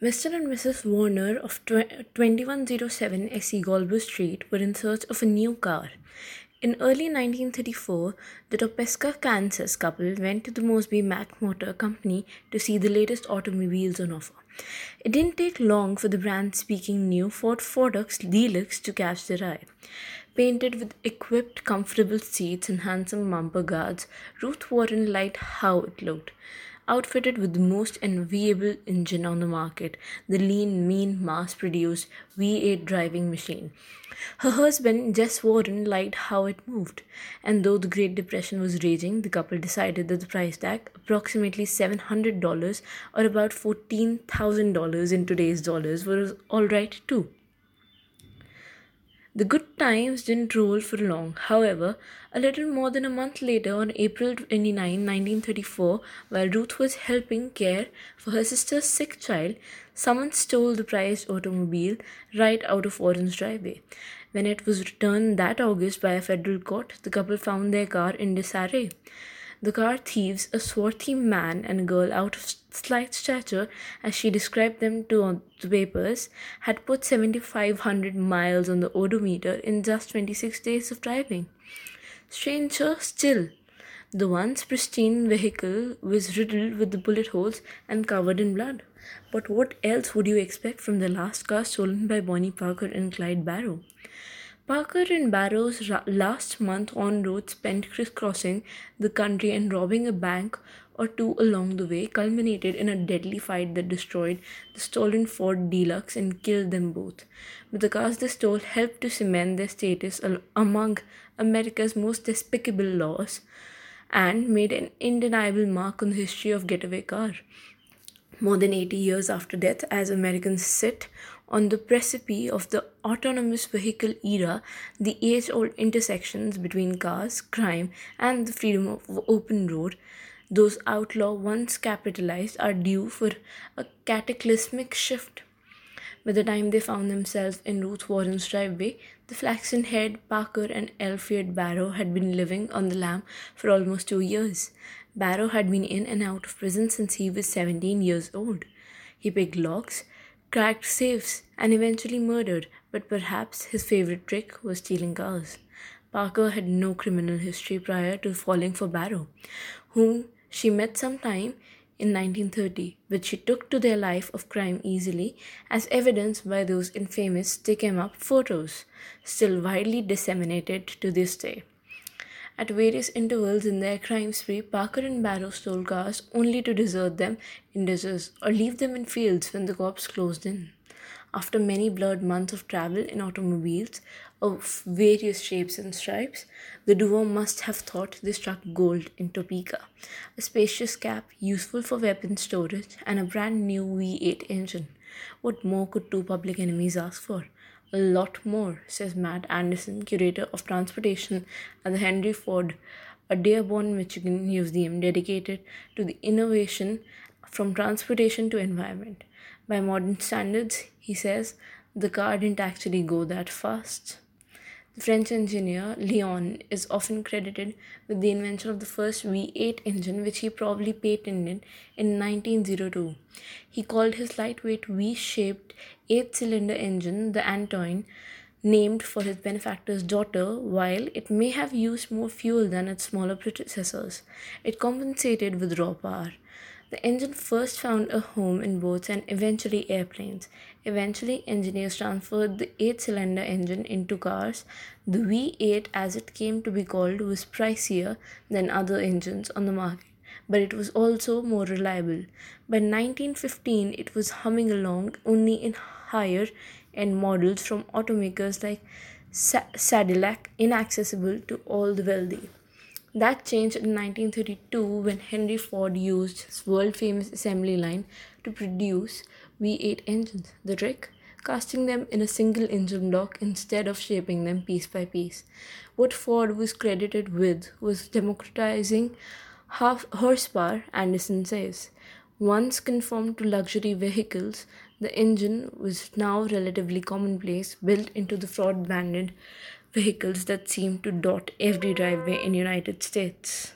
Mr. and Mrs. Warner of 2107 SE Galbo Street were in search of a new car. In early 1934, the Topeka, Kansas couple went to the Mosby Mack Motor Company to see the latest automobiles on offer. It didn't take long for the brand speaking new Ford Fordor Deluxe to catch their eye. Painted with equipped comfortable seats and handsome bumper guards, Ruth Warren liked how it looked outfitted with the most enviable engine on the market, the lean, mean, mass produced V8 driving machine. Her husband, Jess Warren, liked how it moved, and though the Great Depression was raging, the couple decided that the price tag, approximately $700 or about $14,000 in today's dollars, was alright too. The good times didn't roll for long. However, a little more than a month later, on April 29, 1934, while Ruth was helping care for her sister's sick child, someone stole the prized automobile right out of Warren's driveway. When it was returned that August by a federal court, the couple found their car in disarray. The car thieves, a swarthy man and a girl out of slight stature, as she described them to the papers, had put 7,500 miles on the odometer in just 26 days of driving. Stranger still, the once pristine vehicle was riddled with bullet holes and covered in blood. But what else would you expect from the last car stolen by Bonnie Parker and Clyde Barrow? Parker and Barrow's last month en road spent crisscrossing the country and robbing a bank or two along the way culminated in a deadly fight that destroyed the stolen Ford Deluxe and killed them both. But the cars they stole helped to cement their status among America's most despicable laws and made an undeniable mark on the history of getaway car. More than 80 years after death, as Americans sit on the precipice of the autonomous vehicle era, the age old intersections between cars, crime, and the freedom of open road, those outlaw once capitalized are due for a cataclysmic shift. By the time they found themselves in Ruth Warren's driveway, the flaxen haired Parker and Alfred Barrow had been living on the lam for almost two years. Barrow had been in and out of prison since he was 17 years old. He picked locks, cracked safes, and eventually murdered, but perhaps his favorite trick was stealing cars. Parker had no criminal history prior to falling for Barrow, whom she met sometime in 1930, but she took to their life of crime easily, as evidenced by those infamous stick 'em up photos, still widely disseminated to this day. At various intervals in their crime spree, Parker and Barrow stole cars only to desert them in deserts or leave them in fields when the cops closed in. After many blurred months of travel in automobiles of various shapes and stripes, the duo must have thought they struck gold in Topeka. A spacious cab, useful for weapon storage, and a brand new V8 engine. What more could two public enemies ask for? A lot more, says Matt Anderson, curator of transportation at the Henry Ford, a Dearborn, Michigan museum dedicated to the innovation from transportation to environment. By modern standards, he says, the car didn't actually go that fast. French engineer Léon is often credited with the invention of the first V8 engine, which he probably patented in 1902. He called his lightweight V shaped eight cylinder engine the Antoinette, named for his benefactor's daughter, while it may have used more fuel than its smaller predecessors. It compensated with raw power. The engine first found a home in boats and eventually airplanes. Eventually, engineers transferred the 8 cylinder engine into cars. The V8, as it came to be called, was pricier than other engines on the market, but it was also more reliable. By 1915, it was humming along only in higher end models from automakers like Cadillac, inaccessible to all the wealthy. That changed in 1932 when Henry Ford used his world famous assembly line to produce V8 engines. The trick? Casting them in a single engine block instead of shaping them piece by piece. What Ford was credited with was democratizing half horsepower, Anderson says. Once conformed to luxury vehicles, the engine was now relatively commonplace, built into the Ford branded vehicles that seem to dot every driveway in United States.